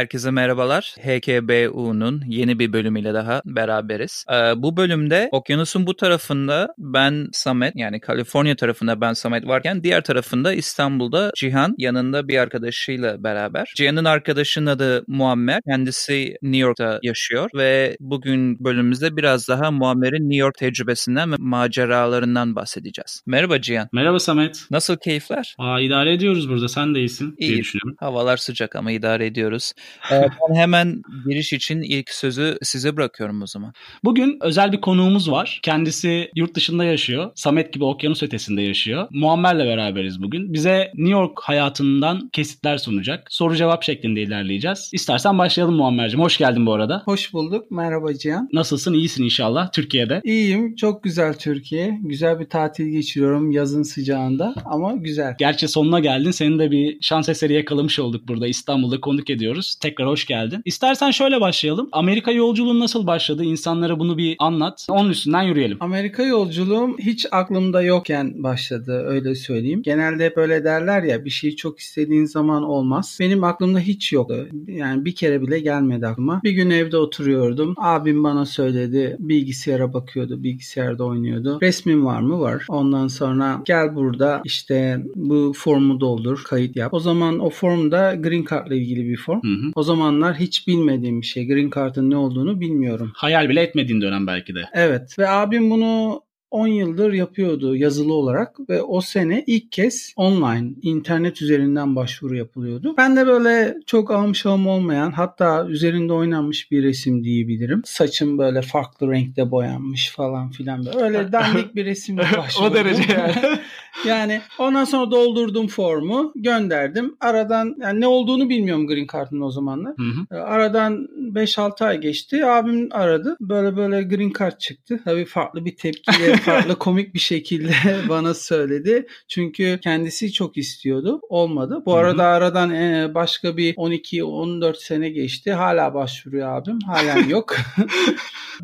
Herkese merhabalar. HKBU'nun yeni bir bölümüyle daha beraberiz. Ee, bu bölümde okyanusun bu tarafında ben Samet yani Kaliforniya tarafında ben Samet varken diğer tarafında İstanbul'da Cihan yanında bir arkadaşıyla beraber. Cihan'ın arkadaşının adı Muammer. Kendisi New York'ta yaşıyor ve bugün bölümümüzde biraz daha Muammer'in New York tecrübesinden ve maceralarından bahsedeceğiz. Merhaba Cihan. Merhaba Samet. Nasıl keyifler? Aa, idare ediyoruz burada. Sen de iyisin İyi. diye düşünüyorum. Havalar sıcak ama idare ediyoruz. Ee, ben hemen giriş için ilk sözü size bırakıyorum o zaman. Bugün özel bir konuğumuz var. Kendisi yurt dışında yaşıyor. Samet gibi okyanus ötesinde yaşıyor. Muammer'le beraberiz bugün. Bize New York hayatından kesitler sunacak. Soru cevap şeklinde ilerleyeceğiz. İstersen başlayalım Muammer'cim. Hoş geldin bu arada. Hoş bulduk. Merhaba Cihan. Nasılsın? İyisin inşallah Türkiye'de. İyiyim. Çok güzel Türkiye. Güzel bir tatil geçiriyorum yazın sıcağında ama güzel. Gerçi sonuna geldin. Senin de bir şans eseri yakalamış olduk burada. İstanbul'da konuk ediyoruz. Tekrar hoş geldin. İstersen şöyle başlayalım. Amerika yolculuğun nasıl başladı? İnsanlara bunu bir anlat. Onun üstünden yürüyelim. Amerika yolculuğum hiç aklımda yokken başladı öyle söyleyeyim. Genelde hep öyle derler ya bir şeyi çok istediğin zaman olmaz. Benim aklımda hiç yoktu. Yani bir kere bile gelmedi aklıma. Bir gün evde oturuyordum. Abim bana söyledi. Bilgisayara bakıyordu. Bilgisayarda oynuyordu. Resmin var mı? Var. Ondan sonra gel burada işte bu formu doldur. Kayıt yap. O zaman o formda Green Card ile ilgili bir form. Hı hı. O zamanlar hiç bilmediğim bir şey. Green Card'ın ne olduğunu bilmiyorum. Hayal bile etmediğin dönem belki de. Evet ve abim bunu 10 yıldır yapıyordu yazılı olarak ve o sene ilk kez online internet üzerinden başvuru yapılıyordu. Ben de böyle çok ağım şahım olmayan hatta üzerinde oynanmış bir resim diyebilirim. Saçım böyle farklı renkte boyanmış falan filan böyle. Öyle dandik bir resimle başvurdum. o derece yani. Yani ondan sonra doldurdum formu, gönderdim. Aradan yani ne olduğunu bilmiyorum Green Card'ın o zamanlar. Hı hı. E, Aradan 5-6 ay geçti. Abim aradı. Böyle böyle Green Card çıktı. Tabii farklı bir tepkiyle, farklı komik bir şekilde bana söyledi. Çünkü kendisi çok istiyordu. Olmadı. Bu Hı hı. arada aradan e, başka bir 12-14 sene geçti. Hala başvuruyor abim. Halen yok.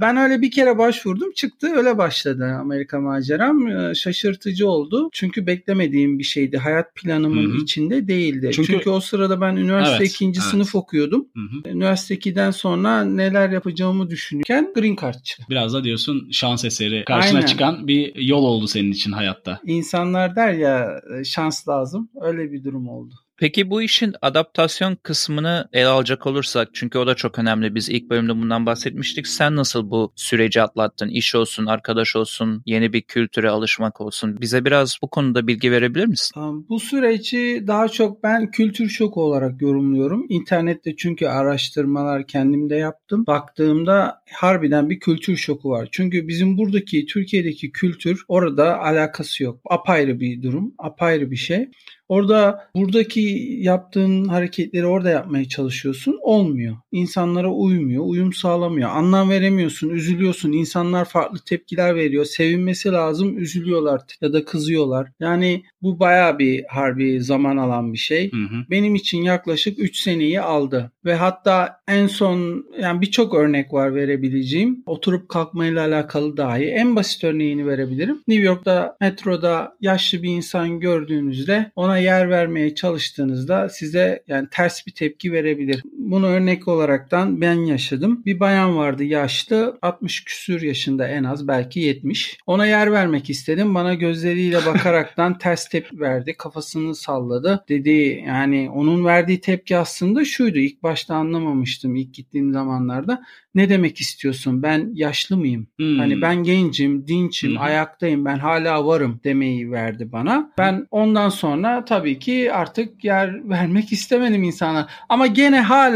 Ben öyle bir kere başvurdum çıktı öyle başladı Amerika maceram. Ee, Şaşırtıcı oldu. Çünkü beklemediğim bir şeydi. Hayat planımın Hı hı. içinde değildi. Çünkü- Çünkü, o sırada ben üniversite Evet, ikinci evet. sınıf okuyordum. Hı hı. Üniversite 2'den sonra neler yapacağımı düşünürken Green Card çıktı. Biraz da diyorsun şans eseri karşına Aynen. çıkan bir yol oldu senin için hayatta. İnsanlar der ya şans lazım. Öyle bir durum oldu. Peki bu işin adaptasyon kısmını ele alacak olursak çünkü o da çok önemli. Biz ilk bölümde bundan bahsetmiştik. Sen nasıl bu süreci atlattın? İş olsun, arkadaş olsun, yeni bir kültüre alışmak olsun. Bize biraz bu konuda bilgi verebilir misin? Bu süreci daha çok ben kültür şoku olarak yorumluyorum. İnternette çünkü araştırmalar kendimde yaptım. Baktığımda harbiden bir kültür şoku var. Çünkü bizim buradaki Türkiye'deki kültür orada alakası yok. Apayrı bir durum, apayrı bir şey. Orada buradaki yaptığın hareketleri orada yapmaya çalışıyorsun. Olmuyor. İnsanlara uymuyor. Uyum sağlamıyor. Anlam veremiyorsun. Üzülüyorsun. İnsanlar farklı tepkiler veriyor. Sevinmesi lazım. Üzülüyorlar ya da kızıyorlar. Yani bu baya bir harbi zaman alan bir şey. Hı hı. Benim için yaklaşık 3 seneyi aldı. Ve hatta en son yani birçok örnek var verebileceğim. Oturup kalkmayla alakalı dahi en basit örneğini verebilirim. New York'ta metroda yaşlı bir insan gördüğünüzde ona yer vermeye çalıştığınızda size yani ters bir tepki verebilir. Bunu örnek olaraktan ben yaşadım. Bir bayan vardı yaşlı 60 küsür yaşında en az belki 70. Ona yer vermek istedim. Bana gözleriyle bakaraktan ters tepki verdi. Kafasını salladı. Dedi yani onun verdiği tepki aslında şuydu. İlk başta anlamamıştım ilk gittiğim zamanlarda. Ne demek istiyorsun? Ben yaşlı mıyım? Hmm. Hani ben gencim, dinçim, hı. ayaktayım, ben hala varım demeyi verdi bana. Ben ondan sonra tabii ki artık yer vermek istemedim insana. Ama gene hala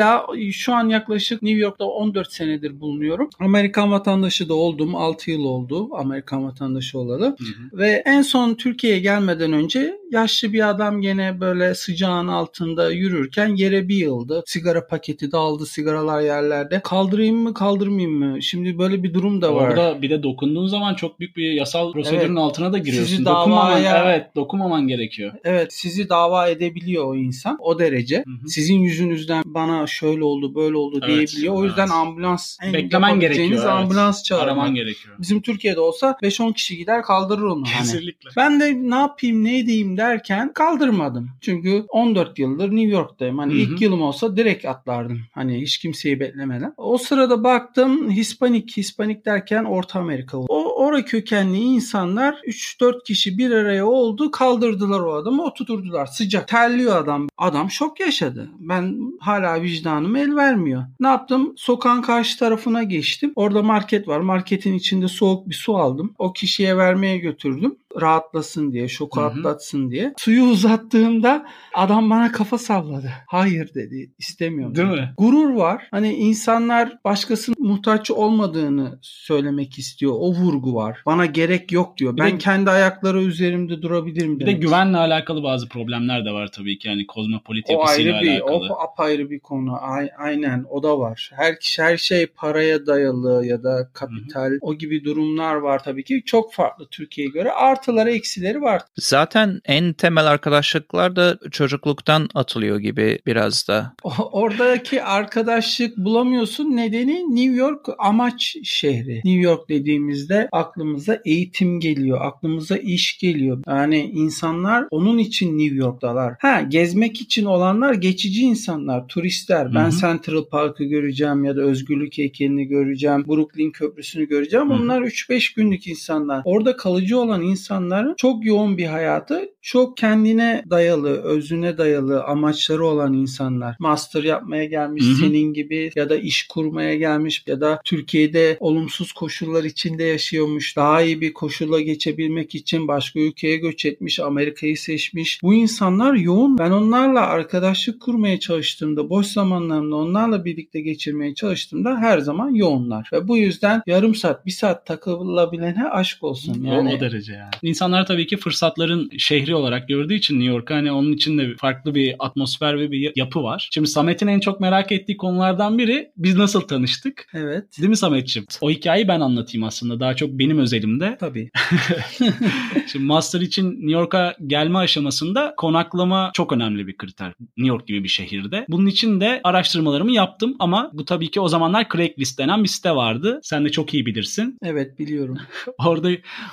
şu an yaklaşık New York'ta 14 senedir bulunuyorum. Amerikan vatandaşı da oldum. 6 yıl oldu Amerikan vatandaşı olalı. Hı hı. Ve en son Türkiye'ye gelmeden önce yaşlı bir adam gene böyle sıcağın altında yürürken yere bir yıldı. Sigara paketi dağıldı, sigaralar yerlerde. Kaldırayım mı kaldırmayayım mı? Şimdi böyle bir durum da var. Orada bir de dokunduğun zaman çok büyük bir yasal prosedürün Evet. altına da giriyorsun. Sizi davaya- evet, dokunmaman gerekiyor. Evet sizi dava edebiliyor o insan o derece. Hı hı. Sizin yüzünüzden bana şöyle oldu böyle oldu Evet, diyebiliyor. O yüzden evet. ambulans en Beklemen gerekiyor. evet. ambulans çağırmak. Araman gerekiyor. Bizim Türkiye'de olsa 5-10 kişi gider kaldırır onu. Hani. Kesinlikle. Ben de ne yapayım ne edeyim derken kaldırmadım. Çünkü 14 yıldır New York'tayım. Hani Hı hı. ilk yılım olsa direkt atlardım. Hani hiç kimseyi beklemeden. O sırada baktım Hispanik, Hispanik derken Orta Amerika. O oraya kökenli insanlar 3-4 kişi bir araya oldu kaldırdılar o adamı oturtturdular. Sıcak. Terliyor adam. Adam şok yaşadı. Ben hala vicdanım el vermiyor. Ne yaptım? Sokağın karşı tarafına geçtim. Orada market var. Marketin içinde soğuk bir su aldım. O kişiye vermeye götürdüm. Rahatlasın diye, şoku Hı hı. atlatsın diye. Suyu uzattığımda adam bana kafa salladı. Hayır dedi. istemiyorum. Değil mi? Gurur var. Hani insanlar başkasının muhtaç olmadığını söylemek istiyor. O vurgu var. Bana gerek yok diyor. Bir ben de- kendi ayakları üzerimde durabilirim Bir de güvenle alakalı bazı problemler de var tabii ki. Yani kozmopolit o yapısıyla ayrı bir, alakalı. o apayrı bir konu. Ay- aynen o da var. Her kişi her şey paraya dayalı ya da kapital o gibi durumlar var tabii ki. Çok farklı Türkiye'ye göre. Artıları eksileri var. Zaten en temel arkadaşlıklar da çocukluktan atılıyor gibi biraz da. Oradaki arkadaşlık bulamıyorsun. Nedeni New York amaç şehri. New York dediğimizde aklımıza eğitim geliyor. Aklımıza iş geliyor. Yani insanlar onun için New York'talar. Ha gezmek için olanlar geçici insanlar, turistler. Ben Hı hı. Central Park'ı göreceğim ya da Özgürlük heykelini göreceğim. Brooklyn Köprüsü'nü göreceğim. Hı hı. Onlar 3-5 günlük insanlar. Orada kalıcı olan insanların çok yoğun bir hayatı, çok kendine dayalı, özüne dayalı amaçları olan insanlar. Master yapmaya gelmiş Hı hı. senin gibi ya da iş kurmaya gelmiş ya da Türkiye'de olumsuz koşullar içinde yaşıyormuş. Daha iyi bir koşula geçebilmek için başka ülkeye göç etmiş, Amerika'yı seçmiş. Bu insanlar yoğun. Ben onlarla arkadaşlık kurmaya çalıştığımda, boş zamanlarımda onlarla birlikte geçirmeye çalıştığımda her zaman yoğunlar. Ve bu yüzden yarım saat, bir saat takılabilene aşk olsun. O- Yani O, derece yani. İnsanlar tabii ki fırsatların şehri olarak gördüğü için New York hani onun içinde bir- farklı bir atmosfer ve bir yapı var. Şimdi Samet'in en çok merak ettiği konulardan biri biz nasıl tanıştık? evet. Değil mi Samet'ciğim? O hikayeyi ben anlatayım aslında. Daha çok benim özelimde. Tabii. Şimdi master için New York'a gelme aşamasında konaklama çok önemli bir kriter. New York gibi bir şehirde. Bunun için de araştırmalarımı yaptım ama bu tabii ki o zamanlar Craigslist denen bir site vardı. Sen de çok iyi bilirsin. Evet biliyorum. Orada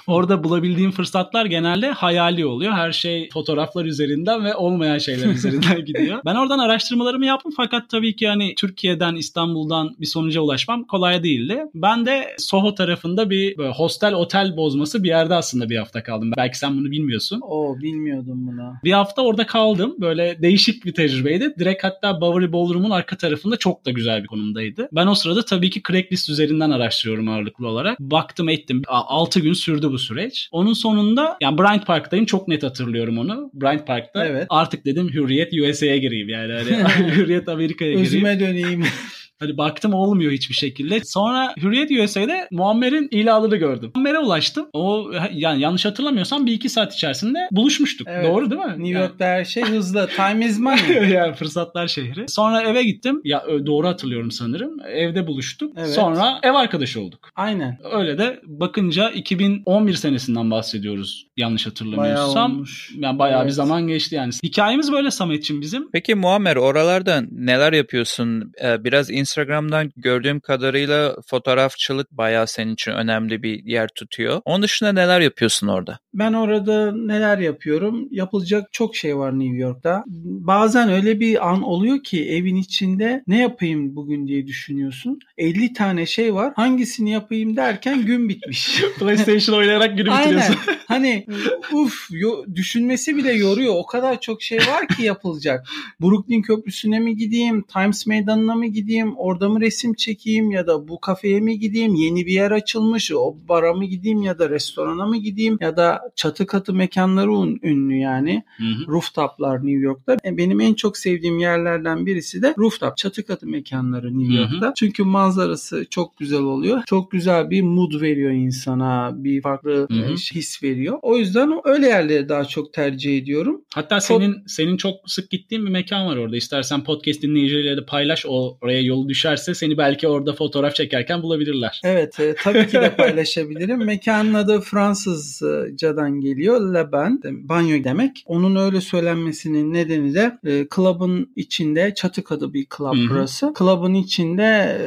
orada bulabildiğim fırsatlar genelde hayali oluyor. Her şey fotoğraflar üzerinden ve olmayan şeyler üzerinden gidiyor. Ben oradan araştırmalarımı yaptım fakat tabii ki hani Türkiye'den İstanbul'dan bir sonuca ulaşmam kolay değildi. Ben de Soho tarafında bir böyle hostel otel bozması bir yerde aslında bir hafta kaldım. Belki sen bunu bilmiyorsun. Oo bilmiyordum bunu. Bir hafta orada kaldım. Böyle değişik bir tecrübeydi. Direkt hatta Bowery Ballroom'un arka tarafında çok da güzel bir konumdaydı. Ben o sırada tabii ki Craigslist üzerinden araştırıyorum ağırlıklı olarak. Baktım ettim. 6 gün sürdü bu süreç. Onun sonunda yani Bryant Park'tayım. Çok net hatırlıyorum onu. Bryant Park'ta Evet. artık dedim Hürriyet USA'ya gireyim yani. Hani Hürriyet Amerika'ya gireyim. Özüme döneyim. Hadi baktım olmuyor hiçbir şekilde. Sonra Hürriyet USA'de Muammer'in ilanını gördüm. Muammer'e ulaştım. O yani yanlış hatırlamıyorsam bir iki saat içerisinde buluşmuştuk. Evet. Doğru değil mi? New Yani- York'ta her şey hızlı. Time is money. yani fırsatlar şehri. Sonra eve gittim. Ya doğru hatırlıyorum sanırım. Evde buluştuk. Evet. Sonra ev arkadaşı olduk. Aynen. Öyle de bakınca 2011 senesinden bahsediyoruz yanlış Bayağı hatırlamıyorsam. olmuş. Yani bayağı bir Evet. zaman geçti yani. Hikayemiz böyle Samet'ciğim bizim. Peki Muammer oralarda neler yapıyorsun? Ee, biraz Instagram'dan gördüğüm kadarıyla fotoğrafçılık bayağı senin için önemli bir yer tutuyor. Onun dışında neler yapıyorsun orada? Ben orada neler yapıyorum? Yapılacak çok şey var New York'ta. Bazen öyle bir an oluyor ki evin içinde ne yapayım bugün diye düşünüyorsun. 50 tane şey var. Hangisini yapayım derken gün bitmiş. PlayStation oynayarak günü Aynen. bitiriyorsun. Hani uf yo- düşünmesi bile yoruyor. O kadar çok şey var ki yapılacak. Brooklyn Köprüsü'ne mi gideyim? Times Meydanı'na mı gideyim? Orada mı resim çekeyim? Ya da bu kafeye mi gideyim? Yeni bir yer açılmış. O bara mı gideyim? Ya da restorana mı gideyim? Ya da çatı katı mekanları un- ünlü yani. Hı hı. Rooftoplar New York'ta. E, Benim en çok sevdiğim yerlerden birisi de rooftop. Çatı katı mekanları New Hı hı. York'ta. Çünkü manzarası çok güzel oluyor. Çok güzel bir mood veriyor insana. Bir farklı Hı hı. e, his veriyor. O yüzden öyle yerleri daha çok tercih ediyorum. Hatta Çok- senin senin çok sık gittiğin bir mekan var orada. İstersen podcast dinleyicileriyle de paylaş oraya yolu düşerse seni belki orada fotoğraf çekerken bulabilirler. Evet e, tabii ki de paylaşabilirim. Mekanın adı Fransızcadan geliyor. Le Bain, banyo demek. Onun öyle söylenmesinin nedeni de e, club'ın içinde çatı katı bir club Hı hı. burası. Club'ın içinde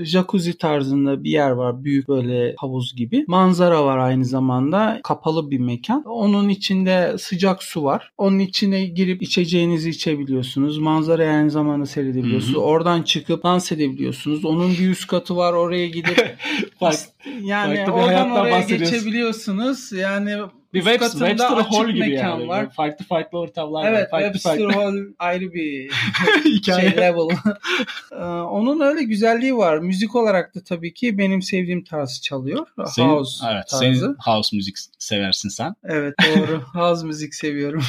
e, jacuzzi tarzında bir yer var. Büyük böyle havuz gibi. Manzara var aynı zamanda. Kapalı bir mekan. Onun içinde sıcak su var. Onun içine girip içeceğinizi içebiliyorsunuz. Manzarayı aynı zamanda seyredebiliyorsunuz. Hı hı. Oradan çıkıp dans edebiliyorsunuz. Onun bir üst katı var. Oraya gidip Fark- yani oradan oraya geçebiliyorsunuz. Yani bir Web, Webster açık Hall gibi yani. var. Farklı farklı ortamlar var. Evet Farklı Webster farklı Hall ayrı bir şey level. Ee, Onun öyle güzelliği var. Müzik olarak da tabii ki benim sevdiğim tarz çalıyor. Senin- house evet, tarzı. senin house müzik seversin sen. Evet doğru. house müzik seviyorum.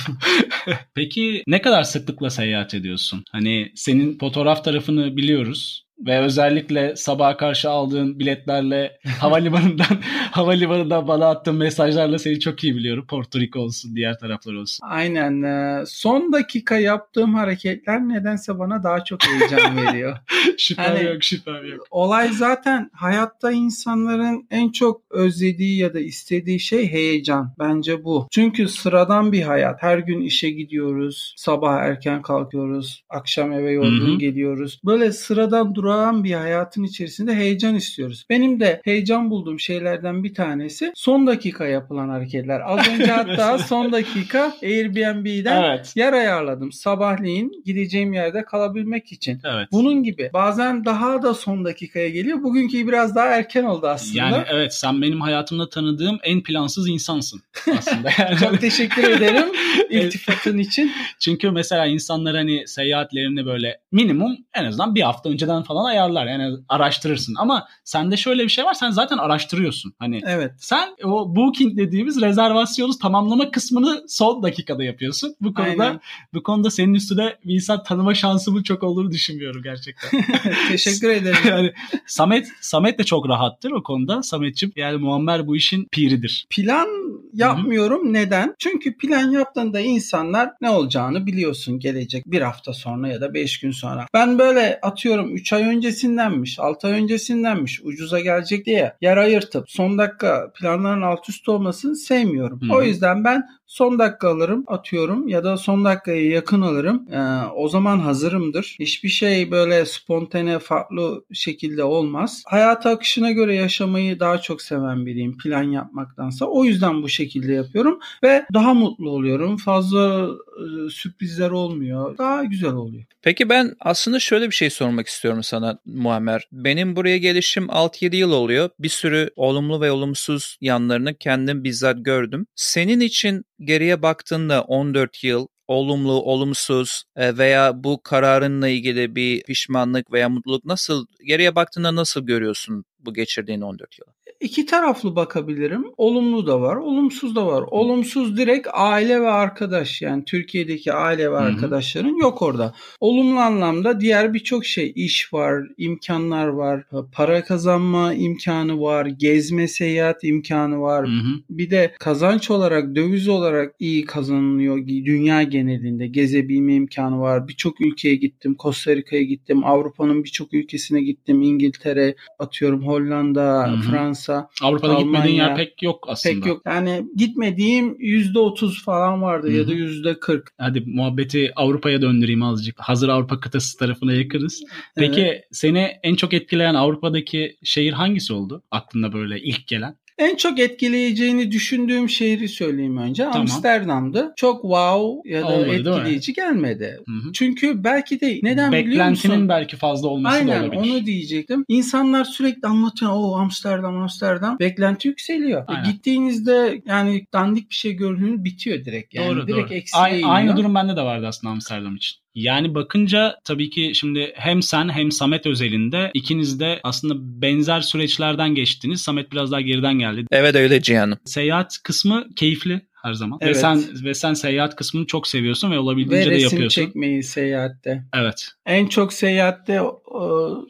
Peki ne kadar sıklıkla seyahat ediyorsun? Hani senin fotoğraf tarafını biliyoruz ve özellikle sabaha karşı aldığın biletlerle havalimanından havalimanından bana attığın mesajlarla seni çok iyi biliyorum. Porto Rico olsun, diğer taraflar olsun. Aynen. Ee, Son dakika yaptığım hareketler nedense bana daha çok heyecan veriyor. şüphem Hani- yok, şüphem yok. Olay zaten hayatta insanların en çok özlediği ya da istediği şey heyecan. Bence bu. Çünkü sıradan bir hayat. Her gün işe gidiyoruz. Sabah erken kalkıyoruz. Akşam eve yorgun geliyoruz. Böyle sıradan durağan bir hayatın içerisinde heyecan istiyoruz. Benim de heyecan bulduğum şeylerden bir tanesi son dakika yapılan hareketler. Az önce hatta son dakika Airbnb'den Evet. yer ayarladım. Sabahleyin gideceğim yerde kalabilmek için. Evet. Bunun gibi. Bazen daha da son dakikaya geliyor. Bugünkü biraz daha erken oldu aslında. Yani evet sen benim hayatımda tanıdığım en plansız insansın aslında. Çok teşekkür ederim iltifatın için. Çünkü mesela insanlar hani seyahatlerini böyle minimum en azından bir hafta önceden falan ayarlar. Yani araştırırsın. Ama sende şöyle bir şey var. Sen zaten araştırıyorsun. Hani Evet. sen o booking dediğimiz rezervasyonu tamamlama kısmını son dakikada yapıyorsun. Bu konuda Aynen. bu konuda senin üstüne bir insan tanıma şansımın çok olduğunu düşünmüyorum gerçekten. teşekkür ederim. yani Samet Samet de çok rahattır o konuda. Sametçim yani Muammer bu işin piridir. Plan yapmıyorum. Neden? Çünkü plan yaptığında insanlar ne olacağını biliyorsun gelecek bir hafta sonra ya da 5 gün sonra. Ben böyle atıyorum 3 ay öncesindenmiş, 6 ay öncesindenmiş ucuza gelecek diye yer ayırtıp son dakika planların alt üst olmasını sevmiyorum. Hı. O yüzden ben son dakika alırım atıyorum ya da son dakikaya yakın alırım. Ee, o zaman hazırımdır. Hiçbir şey böyle spontane farklı şekilde olmaz. Hayat akışına göre yaşamayı daha çok seven biriyim plan yapmaktansa. O yüzden bu şekilde yapıyorum ve daha mutlu oluyorum. Fazla e, sürprizler olmuyor. Daha güzel oluyor. Peki ben aslında şöyle bir şey sormak istiyorum sana Muammer. Benim buraya gelişim 6-7 yıl oluyor. Bir sürü olumlu ve olumsuz yanlarını kendim bizzat gördüm. Senin için geriye baktığında 14 yıl olumlu, olumsuz e, veya bu kararınla ilgili bir pişmanlık veya mutluluk nasıl geriye baktığında nasıl görüyorsun bu geçirdiğin 14 yıl? İki taraflı bakabilirim. Olumlu da var, olumsuz da var. Olumsuz direkt aile ve arkadaş yani Türkiye'deki aile ve hı. arkadaşların yok orada. Olumlu anlamda diğer birçok şey iş var, imkanlar var, para kazanma imkanı var, gezme seyahat imkanı var. Hı hı. Bir de kazanç olarak, döviz olarak iyi kazanılıyor. Dünya genelinde gezebilme imkanı var. Birçok ülkeye gittim. Costa Rica'ya gittim. Avrupa'nın birçok ülkesine gittim. İngiltere, atıyorum Hollanda, Hı hı. Fransa. Avrupa'da gitmediğin Almanya, yer pek yok aslında. Pek yok. Yani gitmediğim %30 falan vardı Hı ya da %40. Hadi muhabbeti Avrupa'ya döndüreyim azıcık. Hazır Avrupa kıtası tarafına yakınız. Peki Evet. seni en çok etkileyen Avrupa'daki şehir hangisi oldu? Aklına böyle ilk gelen. En çok etkileyeceğini düşündüğüm şehri söyleyeyim önce. Tamam. Amsterdam'dı. Çok wow ya da Olmadı, etkileyici gelmedi. Hı hı. Çünkü belki de neden biliyor Beklentinin musun? belki fazla olması da Aynen olabilir. onu diyecektim. İnsanlar sürekli anlatıyor. O Amsterdam Amsterdam. Beklenti yükseliyor. E, Aynen. gittiğinizde yani dandik bir şey gördüğünüz bitiyor direkt. Yani doğru direkt doğru. eksiye Ay- iniyor. aynı durum bende de vardı aslında Amsterdam için. Yani bakınca tabii ki şimdi hem sen hem Samet özelinde ikiniz de aslında benzer süreçlerden geçtiniz. Samet biraz daha geriden geldi. Evet öyle Cihan'ım. Seyahat kısmı keyifli her zaman. Ve Evet. sen ve sen seyahat kısmını çok seviyorsun ve Ve olabildiğince de resim yapıyorsun. çekmeyi seyahatte. Evet. En çok seyahatte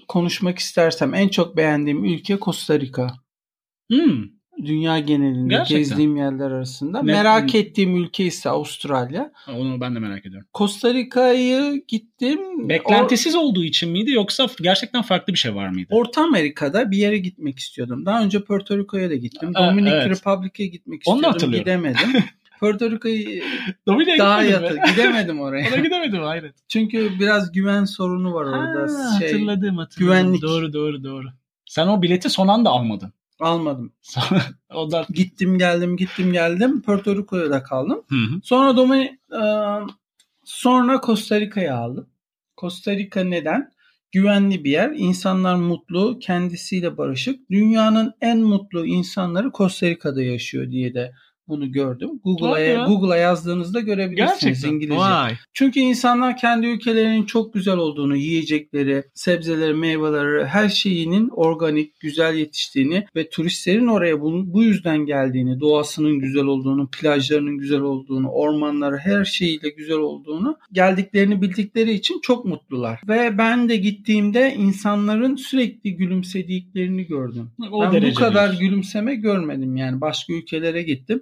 konuşmak istersem en çok beğendiğim ülke Costa Rica. Hmm. Dünya genelinde Gerçekten. gezdiğim yerler arasında. Ne- Merak ettiğim ülke ise Avustralya. Onu ben de merak ediyorum. Costa Rica'yı gittim. Beklentisiz olduğu için miydi yoksa gerçekten farklı bir şey var mıydı? Or- Orta Amerika'da bir yere gitmek istiyordum. Daha önce Puerto Rico'ya da gittim. Aa, Dominic evet. Republic'e gitmek Onu istiyordum. hatırlıyorum. Gidemedim. Puerto Rico'yu daha yatır. Gidemedim Ona oraya. gidemedim hayret. Çünkü biraz güven sorunu var Ha, orada. Şey, hatırladım hatırladım. güvenlik. Doğru doğru doğru. Sen o bileti son anda almadın. Almadım. o da Gittim geldim gittim geldim. Puerto Rico'ya da kaldım. Hı hı. Sonra Dominic, e, sonra Costa Rica'yı aldım. Costa Rica neden? Güvenli bir yer. İnsanlar mutlu, kendisiyle barışık. Dünyanın en mutlu insanları Costa Rica'da yaşıyor diye de bunu gördüm. Google'a. Google'a yazdığınızda görebilirsiniz Gerçekten. İngilizce. Vay. Çünkü insanlar kendi ülkelerinin çok güzel olduğunu, yiyecekleri, sebzeleri, meyveleri, her şeyinin organik, güzel yetiştiğini ve turistlerin oraya bu, bu yüzden geldiğini, doğasının güzel olduğunu, plajlarının güzel olduğunu, ormanları her şeyiyle güzel olduğunu geldiklerini bildikleri için çok mutlular. Ve ben de gittiğimde insanların sürekli gülümsediklerini gördüm. O ben bu kadar diyorsun. gülümseme görmedim yani başka ülkelere gittim.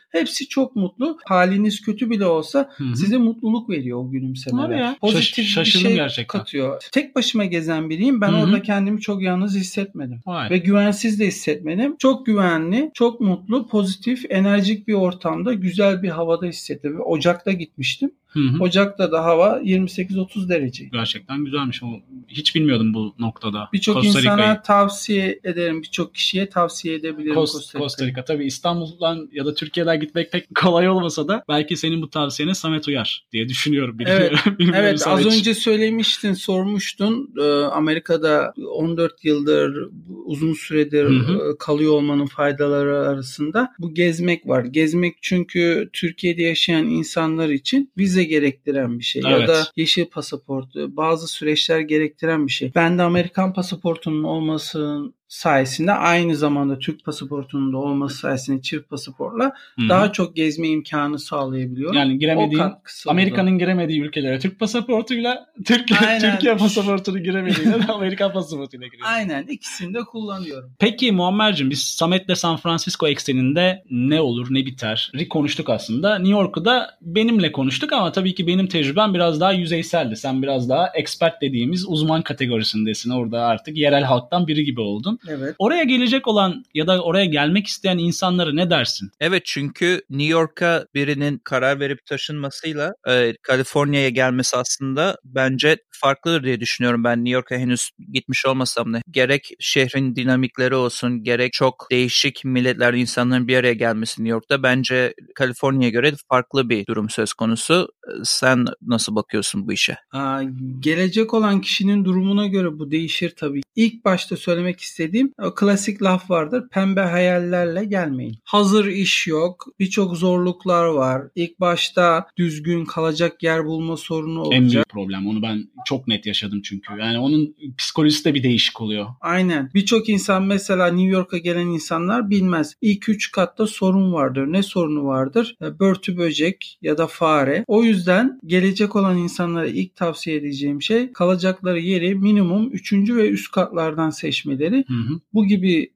Hepsi çok mutlu. Haliniz kötü bile olsa Hı hı. size mutluluk veriyor o gülümsemeler. Ya. Pozitif Şaş- bir şey gerçekten. katıyor. Tek başıma gezen biriyim. Ben Hı hı. orada kendimi çok yalnız hissetmedim. Vay. Ve güvensiz de hissetmedim. Çok güvenli, çok mutlu, pozitif, enerjik bir ortamda, güzel bir havada hissettim. Ve Ocak'ta gitmiştim. Hı hı. Ocak'ta da hava 28-30 derece. Gerçekten güzelmiş. O, hiç bilmiyordum bu noktada. Birçok insana tavsiye ederim. Birçok kişiye tavsiye edebilirim Costa, Costa Costa. Rica. Tabii İstanbul'dan ya da Türkiye'den gitmek pek kolay olmasa da belki senin bu tavsiyene Samet uyar diye düşünüyorum. Bilmiyorum. Evet, Bilmiyorum Evet az Samet. önce söylemiştin, sormuştun. Ee, Amerika'da 14 yıldır uzun süredir Hı hı. e, kalıyor olmanın faydaları arasında bu gezmek var. Gezmek çünkü Türkiye'de yaşayan insanlar için vize gerektiren bir şey ya Evet. da yeşil pasaportu bazı süreçler gerektiren bir şey. Ben de Amerikan pasaportunun olmasının sayesinde aynı zamanda Türk pasaportunun da olması sayesinde çift pasaportla Hı hı. daha çok gezme imkanı sağlayabiliyorum. yani giremediğin. Amerika'nın giremediği ülkelere Türk pasaportuyla Türkiye, Aynen. Türkiye pasaportunu giremediğine de Amerikan pasaportuyla giriyor. Aynen ikisini de kullanıyorum. Peki Muammer'cim biz Samet'le San Francisco ekseninde ne olur ne biter konuştuk aslında. New York'u da benimle konuştuk ama tabii ki benim tecrübem biraz daha yüzeyseldi. Sen biraz daha expert dediğimiz uzman kategorisindesin. Orada artık yerel halktan biri gibi oldun. Evet. Oraya gelecek olan ya da oraya gelmek isteyen insanlara ne dersin? Evet çünkü New York'a birinin karar verip taşınmasıyla e, Kaliforniya'ya gelmesi aslında bence farklıdır diye düşünüyorum. Ben New York'a henüz gitmiş olmasam da gerek şehrin dinamikleri olsun gerek çok değişik milletler insanların bir araya gelmesi New York'ta bence Kaliforniya'ya göre farklı bir durum söz konusu. E, Sen nasıl bakıyorsun bu işe? Aa, gelecek olan kişinin durumuna göre bu değişir tabii. İlk başta söylemek istediğim o klasik laf vardır. Pembe hayallerle gelmeyin. Hazır iş yok. Birçok zorluklar var. İlk başta düzgün kalacak yer bulma sorunu En olacak. büyük problem. Onu ben çok net yaşadım çünkü. Yani onun psikolojisi de bir değişik oluyor. Aynen. Birçok insan mesela New York'a gelen insanlar bilmez. İlk üç katta sorun vardır. Ne sorunu vardır? E, Börtü böcek ya da fare. O yüzden gelecek olan insanlara ilk tavsiye edeceğim şey kalacakları yeri minimum üçüncü ve üst katlardan seçmeleri. Hı hı. Bu gibi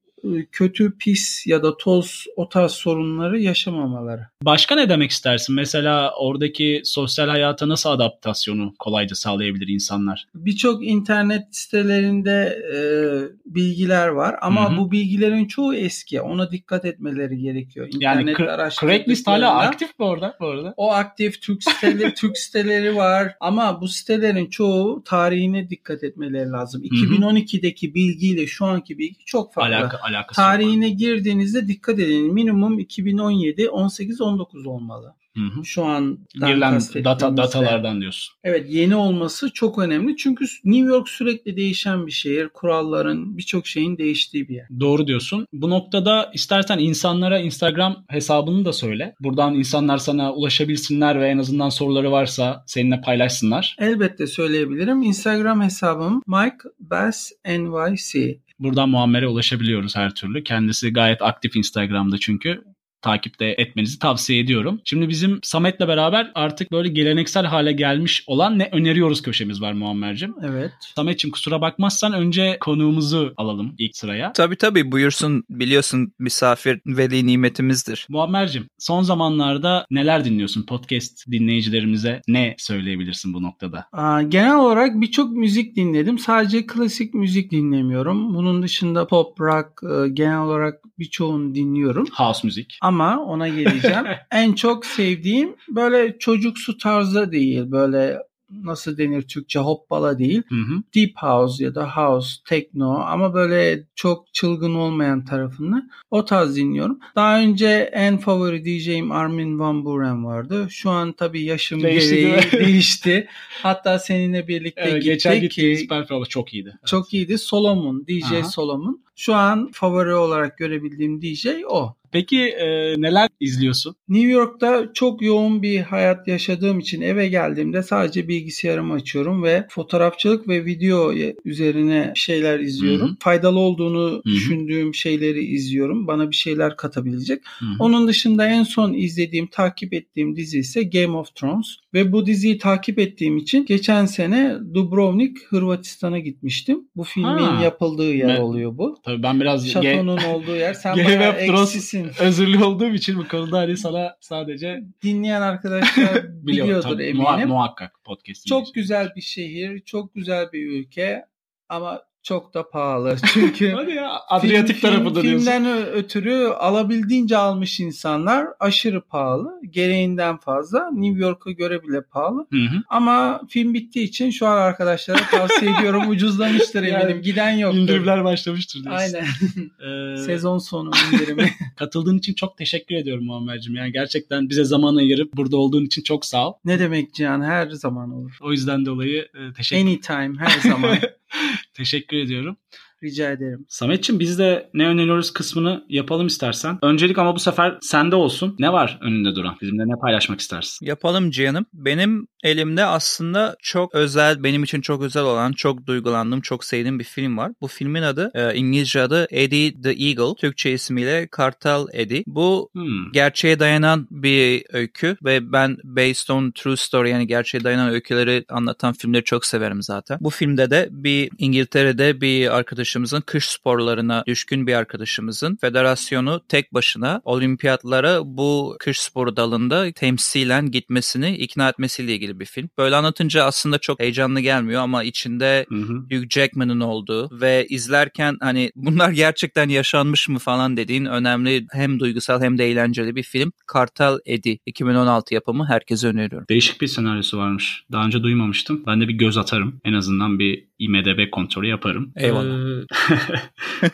kötü, pis ya da toz o tarz sorunları yaşamamaları. Başka ne demek istersin? Mesela oradaki sosyal hayata nasıl adaptasyonu kolayca sağlayabilir insanlar? Birçok internet sitelerinde e, bilgiler var ama Hı hı. bu bilgilerin çoğu eski. Ona dikkat etmeleri gerekiyor. Yani İnternet Cra- Craigslist hala aktif mi orada bu arada? O aktif Türk siteleri, Türk siteleri var ama bu sitelerin çoğu tarihine dikkat etmeleri lazım. 2012'deki bilgiyle şu anki bilgi çok farklı. Alaka, alakası yok. Tarihine girdiğinizde dikkat edin. Minimum 2017, 18, 19 olmalı. Hı hı. Şu an Girilen data, datalardan diyorsun. Evet yeni olması çok önemli. Çünkü New York sürekli değişen bir şehir. Kuralların birçok şeyin değiştiği bir yer. Doğru diyorsun. Bu noktada istersen insanlara Instagram hesabını da söyle. Buradan insanlar sana ulaşabilsinler ve en azından soruları varsa seninle paylaşsınlar. Elbette söyleyebilirim. Instagram hesabım Mike Bass NYC. Buradan Muammer'e ulaşabiliyoruz her türlü. Kendisi gayet aktif Instagram'da çünkü. Takipte etmenizi tavsiye ediyorum. Şimdi bizim Samet'le beraber artık böyle geleneksel hale gelmiş olan ne öneriyoruz köşemiz var Muammer'cim. Evet. Samet'ciğim kusura bakmazsan önce konuğumuzu alalım ilk sıraya. Tabii tabii buyursun biliyorsun misafir veli nimetimizdir. Muammer'cim son zamanlarda neler dinliyorsun? Podcast dinleyicilerimize ne söyleyebilirsin bu noktada? Aa, genel olarak birçok müzik dinledim. Sadece klasik müzik dinlemiyorum. Bunun dışında pop, rock e, genel olarak birçoğunu dinliyorum. House müzik. Ama ona geleceğim. en çok sevdiğim böyle çocuksu tarzda değil. Böyle nasıl denir Türkçe hoppala değil. Hı hı. Deep House ya da House, Techno ama böyle çok çılgın olmayan tarafını o tarz dinliyorum. Daha önce en favori DJ'im Armin Van Buuren vardı. Şu an tabii yaşım Değişti, gereği değil mi? değişti. Hatta seninle birlikte Evet, gittik geçen gittiğimiz Superflow'da çok iyiydi. çok iyiydi. Solomon, DJ Aha. Solomon. Şu an favori olarak görebildiğim DJ o. Peki e, neler izliyorsun? New York'ta çok yoğun bir hayat yaşadığım için eve geldiğimde sadece bilgisayarımı açıyorum ve fotoğrafçılık ve video üzerine şeyler izliyorum. Hı hı. Faydalı olduğunu hı. düşündüğüm şeyleri izliyorum. Bana bir şeyler katabilecek. Hı hı. Onun dışında en son izlediğim, takip ettiğim dizi ise Game of Thrones. Ve bu diziyi takip ettiğim için geçen sene Dubrovnik, Hırvatistan'a gitmiştim. Bu filmin Ha. yapıldığı yer Ben- oluyor bu. Tabii ben biraz ge- Şatonun olduğu yer. Sen Game bayağı of Thrones- eksisin. özürlü olduğum için bu konuda hani sana sadece Dinleyen arkadaşlar biliyordur Tabii, eminim. muha- muhakkak podcast Çok güzel bir şehir, çok güzel bir ülke ama çok da pahalı. Çünkü Hadi ya Adriyatik film- tarafında film- diyorsun. Filmden ötürü alabildiğince almış insanlar aşırı pahalı. Gereğinden fazla. New York'a göre bile pahalı. Hı hı. Ama film bittiği için şu an arkadaşlara tavsiye ediyorum. Ucuzlamıştır Yani eminim. Giden yoktur. İndirimler başlamıştır diyorsun. Aynen. Ee, Sezon sonu indirimi. katıldığın için çok teşekkür ediyorum Muammer'cim. Yani gerçekten bize zaman ayırıp burada olduğun için çok sağ ol. ne demek Cihan? Her zaman olur. O yüzden dolayı e, teşekkür, Anytime, her zaman. Teşekkür ediyorum. Rica ederim. Sametçim biz de ne öneriyoruz kısmını yapalım istersen. Öncelik ama bu sefer sende olsun. Ne var önünde duran? Bizimle ne paylaşmak istersin? Yapalım Cihan'ım. Benim elimde aslında çok özel, benim için çok özel olan, çok duygulandığım, çok sevdiğim bir film var. Bu filmin adı, e, İngilizce adı Eddie the Eagle. Türkçe ismiyle Kartal Eddie. Bu Hmm. gerçeğe dayanan bir öykü ve ben based on true story yani gerçeğe dayanan öyküleri anlatan filmleri çok severim zaten. Bu filmde de bir İngiltere'de bir arkadaşımızın kış sporlarına düşkün bir arkadaşımızın federasyonu tek başına olimpiyatlara bu kış sporu dalında temsilen gitmesini ikna etmesiyle ilgili bir film. Böyle anlatınca aslında çok heyecanlı gelmiyor ama içinde Hı hı. Hugh Jackman'ın olduğu ve izlerken hani bunlar gerçekten yaşanmış mı falan dediğin önemli hem duygusal hem de eğlenceli bir film. Kartal Eddie 2016 yapımı herkese öneriyorum. Değişik bir senaryosu varmış. Daha önce duymamıştım. Ben de bir göz atarım. En azından bir IMDB kontrolü yaparım. Eyvallah.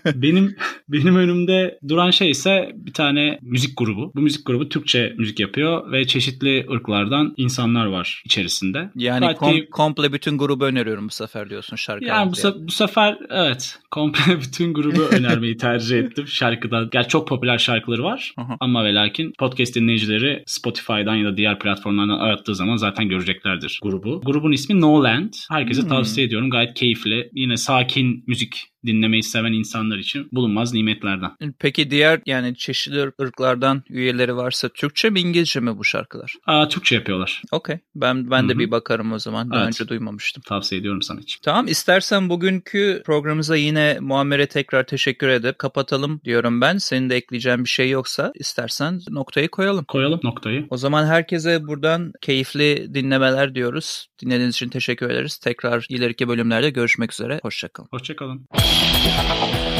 Ee, benim benim önümde duran şey ise bir tane müzik grubu. Bu müzik grubu Türkçe müzik yapıyor ve çeşitli ırklardan insanlar var içerisinde. Yani Gayet kom- komple bütün grubu öneriyorum bu sefer diyorsun şarkı. yani bu, se- bu sefer evet komple bütün grubu önermeyi tercih ettim şarkıdan. Gerçi çok popüler şarkıları var Aha. ama ve lakin podcast dinleyicileri Spotify'dan ya da diğer platformlardan arattığı zaman zaten göreceklerdir grubu. Grubun ismi No Land. Herkese Hmm. tavsiye ediyorum. Gayet keyifli. Yine sakin müzik dinlemeyi seven insanlar için bulunmaz nimetlerden. Peki diğer yani çeşitli ırklardan üyeleri varsa Türkçe mi İngilizce mi bu şarkılar? Aa, Türkçe yapıyorlar. Okey. Ben ben de Hı hı. bir bakarım o zaman. Daha Evet. önce duymamıştım. Tavsiye ediyorum sana için. Tamam istersen bugünkü programımıza yine Muammer'e tekrar teşekkür edip kapatalım diyorum ben. Senin de ekleyeceğin bir şey yoksa istersen noktayı koyalım. Koyalım noktayı. O zaman herkese buradan keyifli dinlemeler diyoruz. Dinlediğiniz için teşekkür ederiz. Tekrar ileriki bölümlerde görüşmek üzere. Hoşçakalın. Hoşçakalın. Thank you.